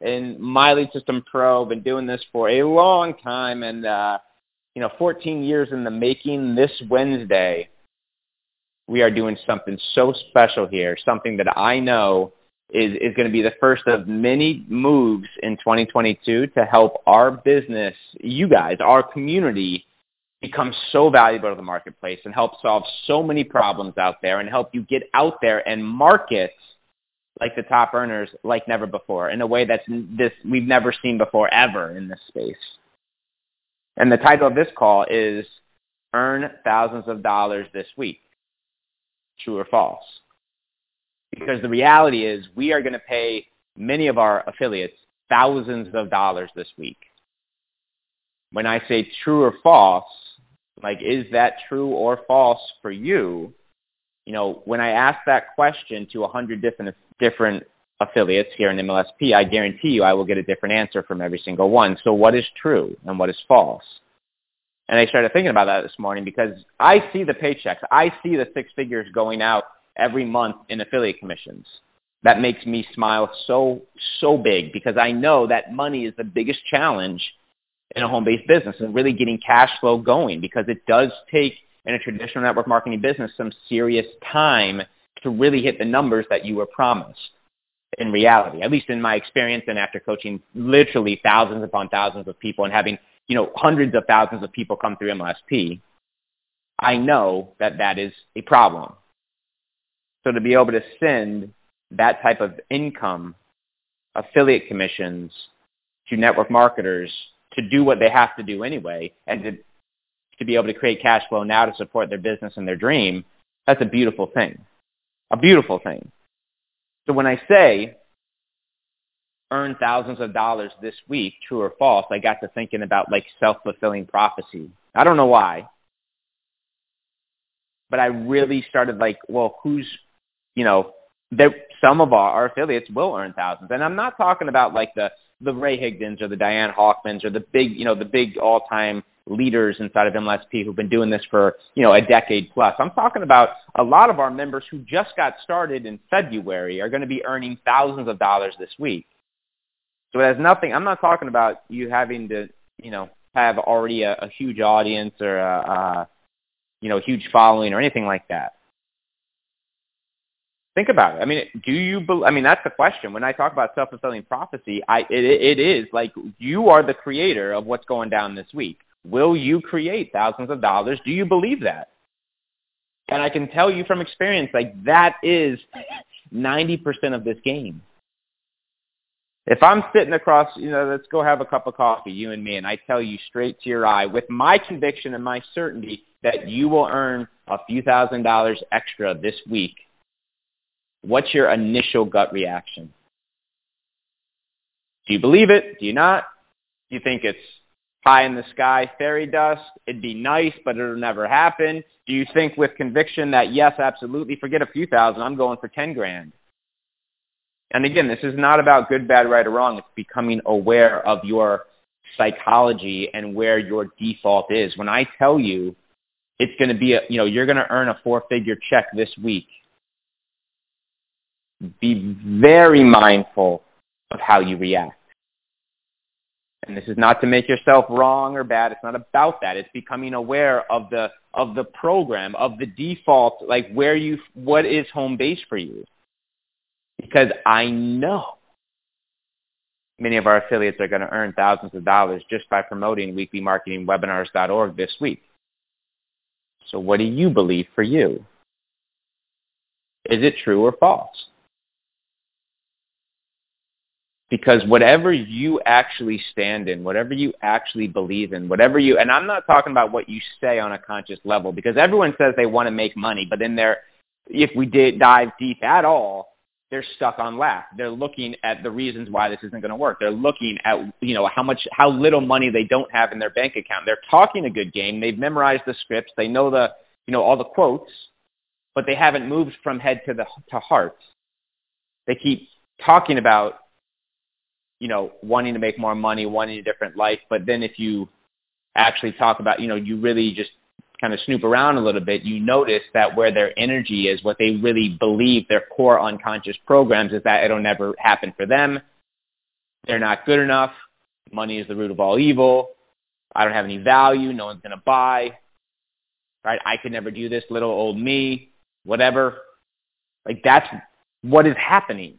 in My Lead System Pro. Been doing this for a long time and, uh, you know, 14 years in the making. This Wednesday, we are doing something so special here, something that I know is, is going to be the first of many moves in 2022 to help our business, you guys, our community, become so valuable to the marketplace and help solve so many problems out there and help you get out there and market – like the top earners like never before in a way that's this we've never seen before ever in this space. And the title of this call is Earn Thousands of Dollars This Week. True or false? Because the reality is we are going to pay many of our affiliates thousands of dollars this week. When I say true or false, like is that true or false for you? You know, when I ask that question to a hundred different different affiliates here in MLSP, I guarantee you I will get a different answer from every single one. So what is true and what is false? And I started thinking about that this morning because I see the paychecks. I see the six figures going out every month in affiliate commissions. That makes me smile so, so big because I know that money is the biggest challenge in a home-based business and really getting cash flow going because it does take in a traditional network marketing business some serious time to really hit the numbers that you were promised in reality, at least in my experience and after coaching literally thousands upon thousands of people and having, you know, hundreds of thousands of people come through MLSP, I know that that is a problem. So to be able to send that type of income, affiliate commissions to network marketers to do what they have to do anyway and to, to be able to create cash flow now to support their business and their dream, that's a beautiful thing a beautiful thing. So when I say earn thousands of dollars this week, true or false, I got to thinking about like self-fulfilling prophecy. I don't know why. But I really started like, well, who's, you know, there, some of our, our affiliates will earn thousands. And I'm not talking about like the, the Ray Higdons or the Diane Hochmans or the big, you know, the big all-time leaders inside of MLSP who've been doing this for, you know, a decade plus. I'm talking about a lot of our members who just got started in February are going to be earning thousands of dollars this week. So it has nothing, I'm not talking about you having to, you know, have already a, a huge audience or a, a, you know, huge following or anything like that. Think about it. I mean, do you? Be, I mean, that's the question. When I talk about self-fulfilling prophecy, I it, it is like you are the creator of what's going down this week. Will you create thousands of dollars? Do you believe that? And I can tell you from experience, like that is 90% of this game. If I'm sitting across, you know, let's go have a cup of coffee, you and me, and I tell you straight to your eye with my conviction and my certainty that you will earn a few thousand dollars extra this week, what's your initial gut reaction? Do you believe it? Do you not? Do you think it's pie in the sky fairy dust. It'd be nice, but it'll never happen. Do you think with conviction that yes, absolutely, forget a few thousand, I'm going for 10 grand? And again, this is not about good, bad, right, or wrong. It's becoming aware of your psychology and where your default is. When I tell you it's going to be a, you know, you're going to earn a four-figure check this week, be very mindful of how you react. And this is not to make yourself wrong or bad. It's not about that. It's becoming aware of the of the program, of the default, like where you what is home base for you. Because I know many of our affiliates are going to earn thousands of dollars just by promoting weeklymarketingwebinars.org this week. So what do you believe for you? Is it true or false? Because whatever you actually stand in, whatever you actually believe in, whatever you, and I'm not talking about what you say on a conscious level because everyone says they want to make money, but in their, if we did dive deep at all, they're stuck on lack. They're looking at the reasons why this isn't going to work. They're looking at, you know, how much, how little money they don't have in their bank account. They're talking a good game. They've memorized the scripts. They know the, you know, all the quotes, but they haven't moved from head to the, to heart. They keep talking about, you know, wanting to make more money, wanting a different life. But then if you actually talk about, you know, you really just kind of snoop around a little bit, you notice that where their energy is, what they really believe, their core unconscious programs is that it'll never happen for them. They're not good enough. Money is the root of all evil. I don't have any value. No one's going to buy. Right? I could never do this. Little old me. Whatever. Like that's what is happening.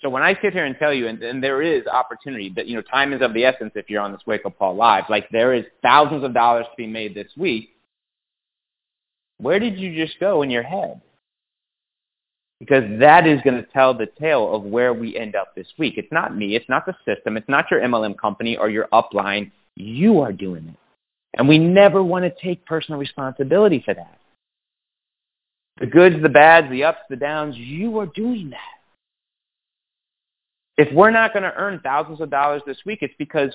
So when I sit here and tell you, and, and there is opportunity that, you know, time is of the essence if you're on this Wake Up Call Live. Like there is thousands of dollars to be made this week. Where did you just go in your head? Because that is going to tell the tale of where we end up this week. It's not me. It's not the system. It's not your MLM company or your upline. You are doing it. And we never want to take personal responsibility for that. The goods, the bads, the ups, the downs, you are doing that. If we're not going to earn thousands of dollars this week, it's because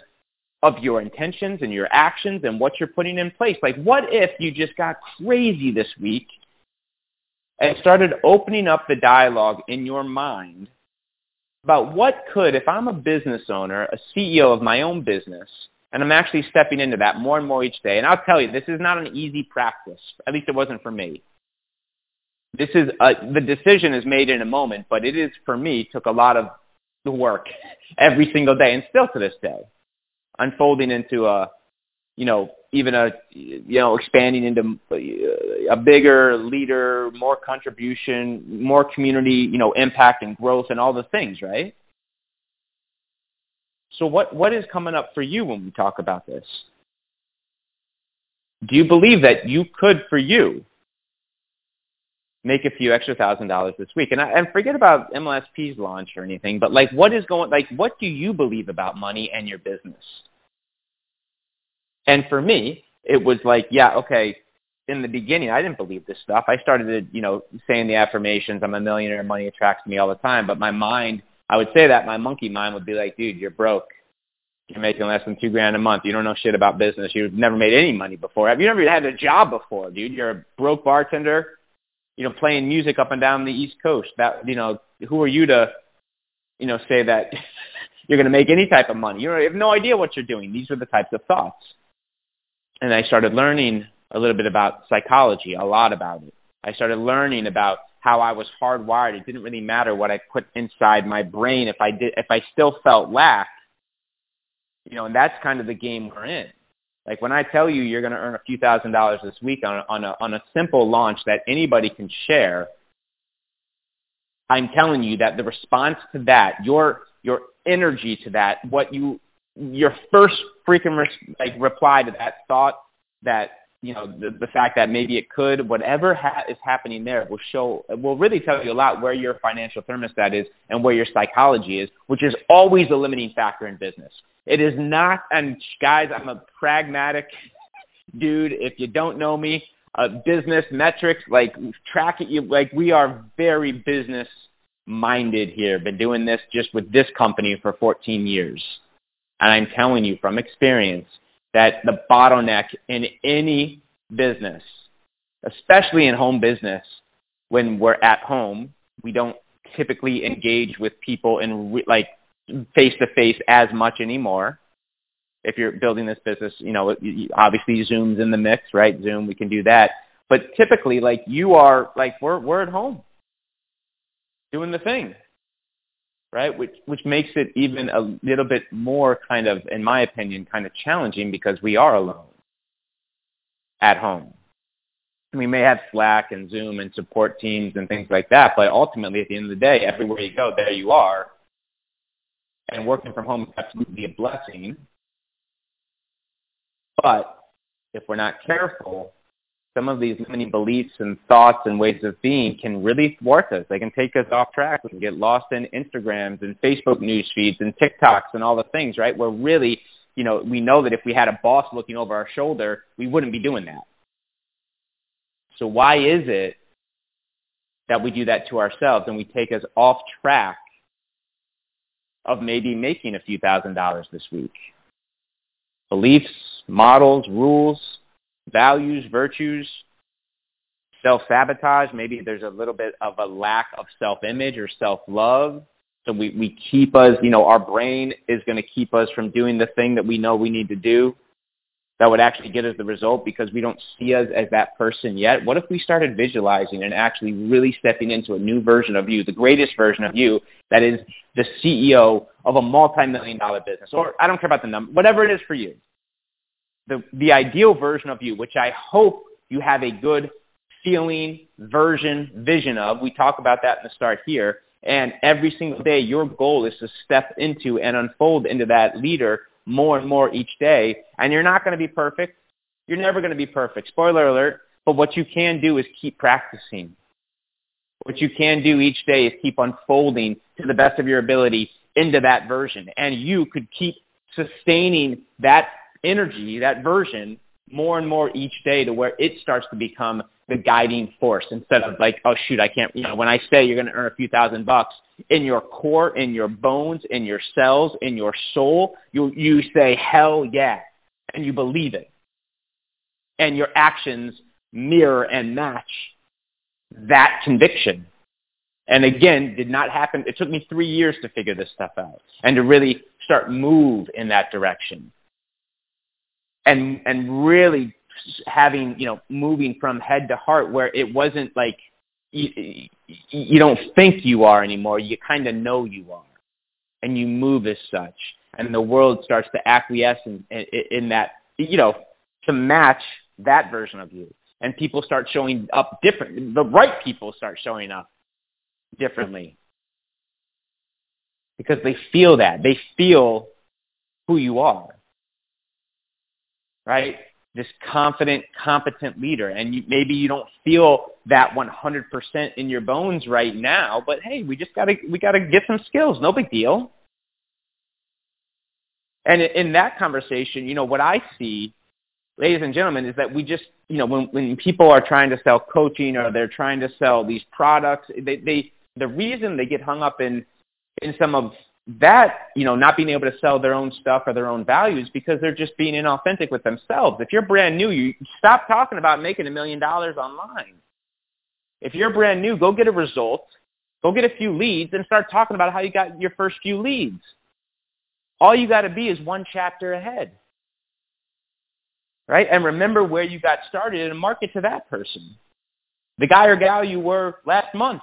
of your intentions and your actions and what you're putting in place. Like what if you just got crazy this week and started opening up the dialogue in your mind about what could, if I'm a business owner, a CEO of my own business, and I'm actually stepping into that more and more each day. And I'll tell you, this is not an easy practice. At least it wasn't for me. This is a, the decision is made in a moment, but it is for me took a lot of the work every single day and still to this day unfolding into a you know even a you know expanding into uh, a bigger leader more contribution more community you know impact and growth and all the things right? So what what is coming up for you when we talk about this? Do you believe that you could for you make a few extra thousand dollars this week. And I, and forget about MLSP's launch or anything, but like what is going like what do you believe about money and your business? And for me, it was like, yeah, okay, in the beginning I didn't believe this stuff. I started to, you know, saying the affirmations, I'm a millionaire, money attracts me all the time, but my mind I would say that my monkey mind would be like, dude, you're broke. You're making less than two grand a month. You don't know shit about business. You've never made any money before. Have you never had a job before, dude? You're a broke bartender you know, playing music up and down the East Coast. That you know, who are you to, you know, say that you're going to make any type of money? You, have no idea what you're doing. These are the types of thoughts. And I started learning a little bit about psychology, a lot about it. I started learning about how I was hardwired. It didn't really matter what I put inside my brain if I did if I still felt lack. You know, and that's kind of the game we're in. Like when I tell you you're going to earn a few thousand dollars this week on a, on a, on a simple launch that anybody can share, I'm telling you that the response to that, your, your energy to that, what you, your first freaking re- like reply to that thought that, you know, the, the fact that maybe it could, whatever ha- is happening there will show, will really tell you a lot where your financial thermostat is and where your psychology is, which is always a limiting factor in business. It is not, and guys, I'm a pragmatic dude. If you don't know me, uh, business metrics, like track it, you, like we are very business minded here. Been doing this just with this company for 14 years. And I'm telling you from experience that the bottleneck in any business, especially in home business, when we're at home, we don't typically engage with people in re- like face to face as much anymore. If you're building this business, you know, obviously Zoom's in the mix, right? Zoom, we can do that. But typically, like you are, like we're we're at home doing the thing, right? Which which makes it even a little bit more kind of, in my opinion, kind of challenging because we are alone at home. We may have Slack and Zoom and support teams and things like that, but ultimately, at the end of the day, everywhere you go, there you are and working from home is absolutely a blessing. But if we're not careful, some of these limiting beliefs and thoughts and ways of being can really thwart us. They can take us off track. We can get lost in Instagrams and Facebook news feeds and TikToks and all the things, right? Where really, you know, we know that if we had a boss looking over our shoulder, we wouldn't be doing that. So why is it that we do that to ourselves and we take us off track of maybe making a few thousand dollars this week. Beliefs, models, rules, values, virtues, self-sabotage. Maybe there's a little bit of a lack of self-image or self-love. So we, we keep us, you know, our brain is going to keep us from doing the thing that we know we need to do that would actually get us the result because we don't see us as that person yet? What if we started visualizing and actually really stepping into a new version of you, the greatest version of you that is the CEO of a multi-million dollar business? Or I don't care about the number, whatever it is for you. The, the ideal version of you, which I hope you have a good feeling, version, vision of. We talk about that in the start here. And every single day, your goal is to step into and unfold into that leader more and more each day. And you're not going to be perfect. You're never going to be perfect. Spoiler alert. But what you can do is keep practicing. What you can do each day is keep unfolding to the best of your ability into that version. And you could keep sustaining that energy, that version, more and more each day to where it starts to become the guiding force instead of like, oh shoot, I can't, you know, when I say you're going to earn a few thousand bucks in your core, in your bones, in your cells, in your soul, you, you say, hell yeah, and you believe it. And your actions mirror and match that conviction. And again, did not happen. It took me three years to figure this stuff out and to really start move in that direction. And, and really having, you know, moving from head to heart where it wasn't like you, you don't think you are anymore. You kind of know you are. And you move as such. And the world starts to acquiesce in, in, in that, you know, to match that version of you. And people start showing up different. The right people start showing up differently. Because they feel that. They feel who you are. Right? this confident, competent leader. And you, maybe you don't feel that 100% in your bones right now, but hey, we just gotta, we gotta get some skills. No big deal. And in that conversation, you know, what I see, ladies and gentlemen, is that we just, you know, when, when people are trying to sell coaching or they're trying to sell these products, they, they, the reason they get hung up in, in some of that, you know, not being able to sell their own stuff or their own values because they're just being inauthentic with themselves. If you're brand new, you stop talking about making a million dollars online. If you're brand new, go get a result, go get a few leads and start talking about how you got your first few leads. All you got to be is one chapter ahead. Right? And remember where you got started and market to that person. The guy or gal you were last month,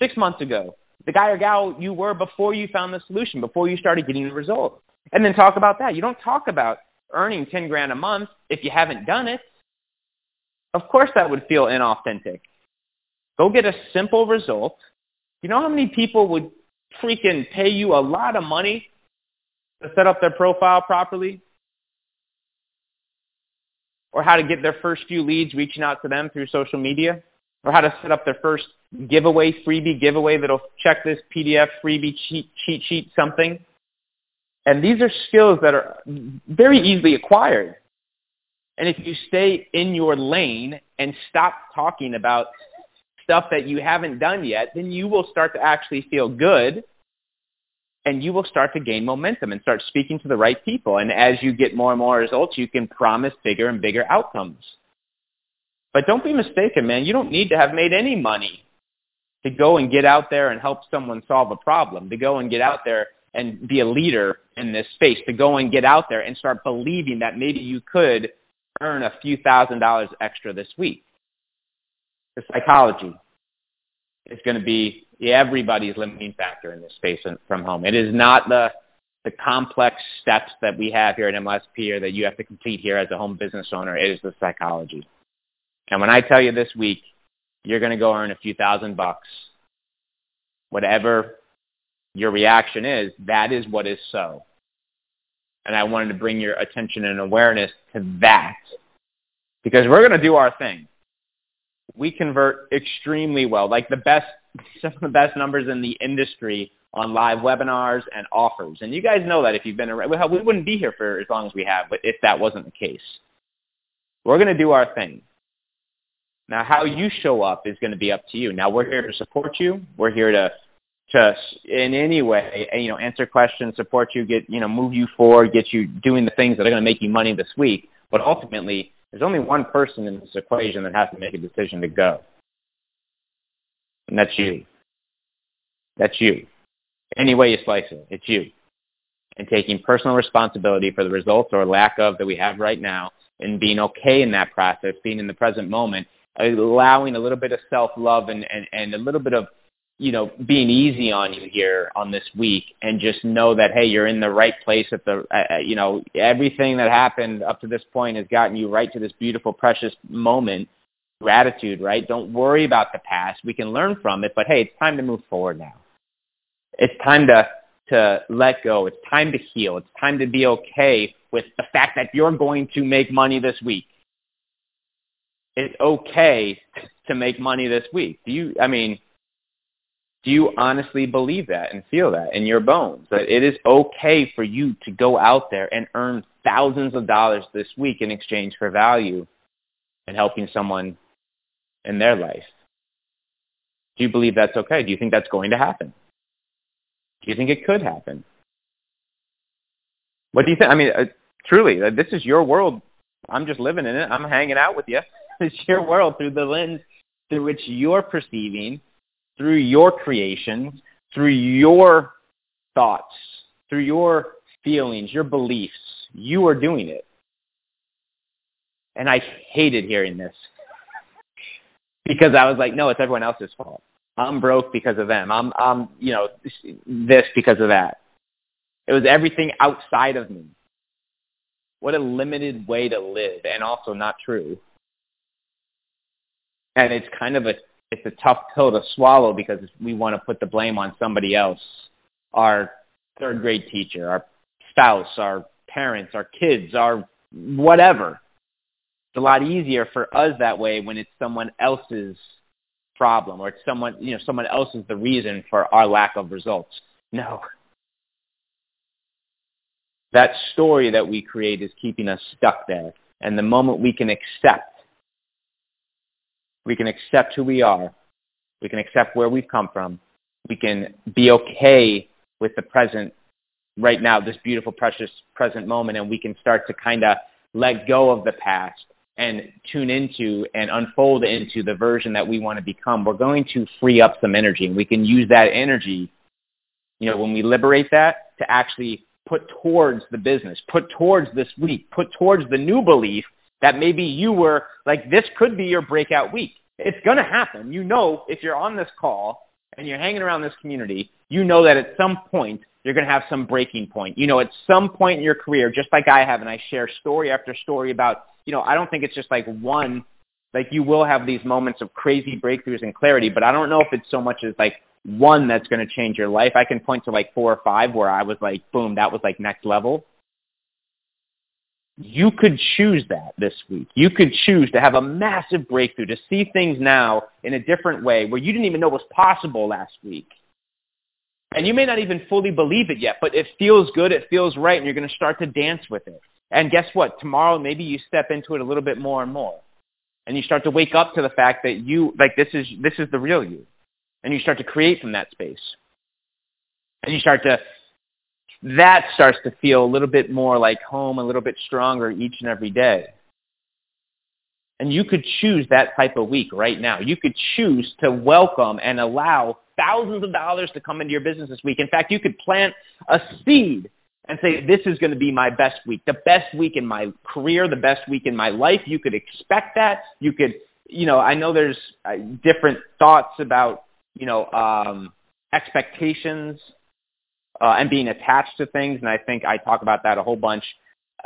six months ago, the guy or gal you were before you found the solution, before you started getting the results. And then talk about that. You don't talk about earning 10 grand a month if you haven't done it. Of course that would feel inauthentic. Go get a simple result. You know how many people would freaking pay you a lot of money to set up their profile properly? Or how to get their first few leads reaching out to them through social media? Or how to set up their first giveaway, freebie giveaway that'll check this PDF freebie cheat, cheat sheet something. And these are skills that are very easily acquired. And if you stay in your lane and stop talking about stuff that you haven't done yet, then you will start to actually feel good and you will start to gain momentum and start speaking to the right people. And as you get more and more results, you can promise bigger and bigger outcomes. But don't be mistaken, man. You don't need to have made any money to go and get out there and help someone solve a problem, to go and get out there and be a leader in this space, to go and get out there and start believing that maybe you could earn a few thousand dollars extra this week. The psychology is going to be everybody's limiting factor in this space from home. It is not the the complex steps that we have here at MLSP or that you have to complete here as a home business owner. It is the psychology. And when I tell you this week, you're going to go earn a few thousand bucks. Whatever your reaction is, that is what is so. And I wanted to bring your attention and awareness to that because we're going to do our thing. We convert extremely well, like the best, some of the best numbers in the industry on live webinars and offers. And you guys know that if you've been around, we wouldn't be here for as long as we have, but if that wasn't the case. We're going to do our thing. Now, how you show up is going to be up to you. Now, we're here to support you. We're here to, to in any way, eh, you know, answer questions, support you, get, you know, move you forward, get you doing the things that are going to make you money this week. But ultimately, there's only one person in this equation that has to make a decision to go. And that's you. That's you. Any way you slice it, it's you. And taking personal responsibility for the results or lack of that we have right now and being okay in that process, being in the present moment, allowing a little bit of self-love and, and, and a little bit of, you know, being easy on you here on this week and just know that, hey, you're in the right place at the, uh, you know, everything that happened up to this point has gotten you right to this beautiful, precious moment. Gratitude, right? Don't worry about the past. We can learn from it, but hey, it's time to move forward now. It's time to, to let go. It's time to heal. It's time to be okay with the fact that you're going to make money this week. It's okay to make money this week. Do you, I mean, do you honestly believe that and feel that in your bones? That it is okay for you to go out there and earn thousands of dollars this week in exchange for value and helping someone in their life? Do you believe that's okay? Do you think that's going to happen? Do you think it could happen? What do you think? I mean, uh, truly, uh, this is your world. I'm just living in it. I'm hanging out with you. It's your world through the lens through which you're perceiving, through your creations, through your thoughts, through your feelings, your beliefs. You are doing it. And I hated hearing this because I was like, no, it's everyone else's fault. I'm broke because of them. I'm, I'm, you know, this because of that. It was everything outside of me. What a limited way to live and also not true. And it's kind of a, it's a tough pill to swallow because we want to put the blame on somebody else. Our third grade teacher, our spouse, our parents, our kids, our whatever. It's a lot easier for us that way when it's someone else's problem or it's someone, you know, someone else is the reason for our lack of results. No. That story that we create is keeping us stuck there. And the moment we can accept, we can accept who we are, we can accept where we've come from, we can be okay with the present right now, this beautiful, precious present moment, and we can start to kind of let go of the past and tune into and unfold into the version that we want to become, we're going to free up some energy. And we can use that energy, you know, when we liberate that to actually put towards the business, put towards this week, put towards the new belief that maybe you were like, this could be your breakout week. It's going to happen. You know, if you're on this call and you're hanging around this community, you know that at some point you're going to have some breaking point. You know, at some point in your career, just like I have, and I share story after story about you know, I don't think it's just like one, like you will have these moments of crazy breakthroughs and clarity, but I don't know if it's so much as like one that's going to change your life. I can point to like four or five where I was like, boom, that was like next level. You could choose that this week. You could choose to have a massive breakthrough, to see things now in a different way where you didn't even know was possible last week. And you may not even fully believe it yet, but it feels good, it feels right, and you're going to start to dance with it. And guess what? Tomorrow, maybe you step into it a little bit more and more. And you start to wake up to the fact that you, like, this is, this is the real you. And you start to create from that space. And you start to, that starts to feel a little bit more like home, a little bit stronger each and every day. And you could choose that type of week right now. You could choose to welcome and allow thousands of dollars to come into your business this week. In fact, you could plant a seed and say, this is going to be my best week, the best week in my career, the best week in my life. You could expect that. You could, you know, I know there's uh, different thoughts about, you know, um, expectations uh, and being attached to things, and I think I talk about that a whole bunch.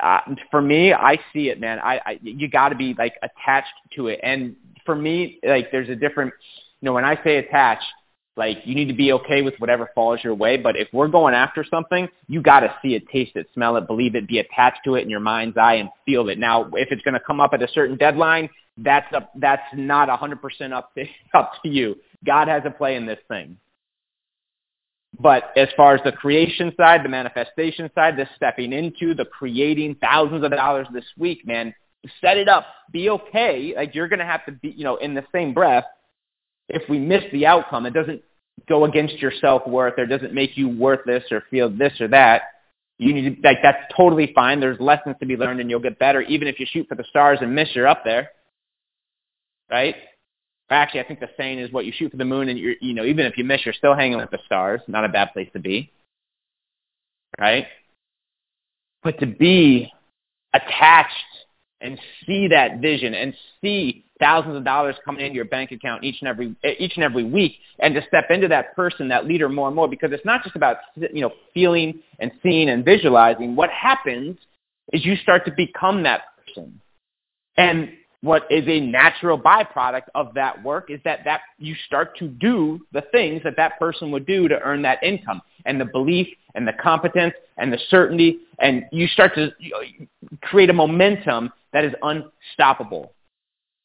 Uh, for me, I see it, man. I, I you got to be like attached to it, and for me, like there's a different, you know, when I say attached, like you need to be okay with whatever falls your way, but if we're going after something, you got to see it, taste it, smell it, believe it, be attached to it in your mind's eye and feel it. Now, if it's going to come up at a certain deadline, that's up, that's not 100% up to, up to you. God has a play in this thing. But as far as the creation side, the manifestation side, the stepping into, the creating thousands of dollars this week, man, set it up, be okay. Like you're going to have to be, you know, in the same breath. If we miss the outcome, it doesn't go against your self-worth or doesn't make you worthless or feel this or that. You need to, like, that's totally fine. There's lessons to be learned and you'll get better. Even if you shoot for the stars and miss, you're up there. Right? Actually, I think the saying is what you shoot for the moon and you're, you know, even if you miss, you're still hanging with the stars. Not a bad place to be. Right? But to be attached and see that vision and see thousands of dollars coming into your bank account each and every each and every week and to step into that person that leader more and more because it's not just about you know feeling and seeing and visualizing what happens is you start to become that person and what is a natural byproduct of that work is that, that you start to do the things that that person would do to earn that income. And the belief and the competence and the certainty and you start to create a momentum that is unstoppable.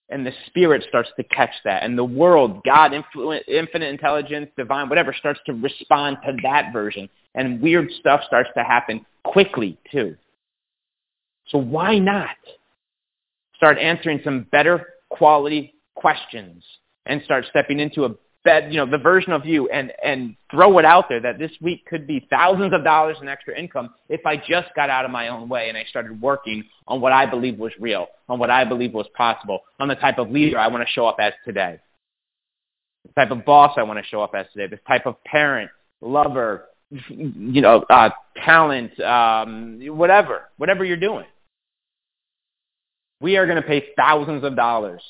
And the spirit starts to catch that. And the world god infinite intelligence divine whatever starts to respond to that version. And weird stuff starts to happen quickly too. So why not start answering some better quality questions and start stepping into a bed, you know, the version of you and, and throw it out there that this week could be thousands of dollars in extra income if I just got out of my own way and I started working on what I believe was real, on what I believe was possible, on the type of leader I want to show up as today, the type of boss I want to show up as today, the type of parent, lover, you know, uh, talent, um, whatever, whatever you're doing. We are going to pay thousands of dollars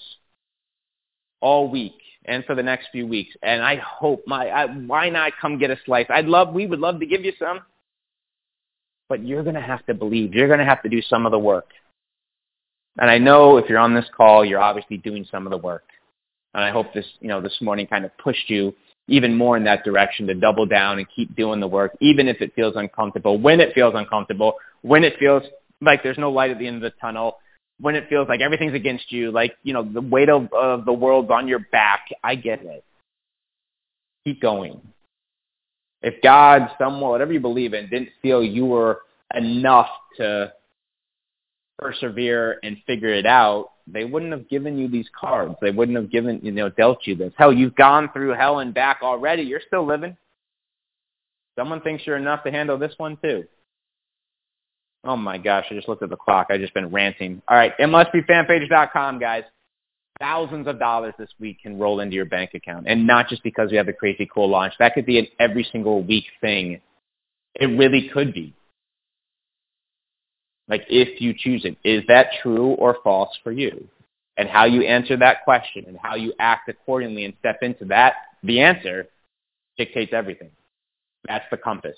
all week and for the next few weeks. And I hope my, I, why not come get a slice? I'd love, we would love to give you some, but you're going to have to believe. You're going to have to do some of the work. And I know if you're on this call, you're obviously doing some of the work. And I hope this, you know, this morning kind of pushed you even more in that direction to double down and keep doing the work, even if it feels uncomfortable, when it feels uncomfortable, when it feels like there's no light at the end of the tunnel, when it feels like everything's against you, like, you know, the weight of, of the world's on your back. I get it. Keep going. If God, someone, whatever you believe in, didn't feel you were enough to persevere and figure it out, they wouldn't have given you these cards. They wouldn't have given, you know, dealt you this. Hell, you've gone through hell and back already. You're still living. Someone thinks you're enough to handle this one too. Oh my gosh, I just looked at the clock. I've just been ranting. All right, MLSPfanpage.com, guys. Thousands of dollars this week can roll into your bank account. And not just because we have a crazy cool launch. That could be an every single week thing. It really could be. Like if you choose it. Is that true or false for you? And how you answer that question and how you act accordingly and step into that, the answer dictates everything. That's the compass.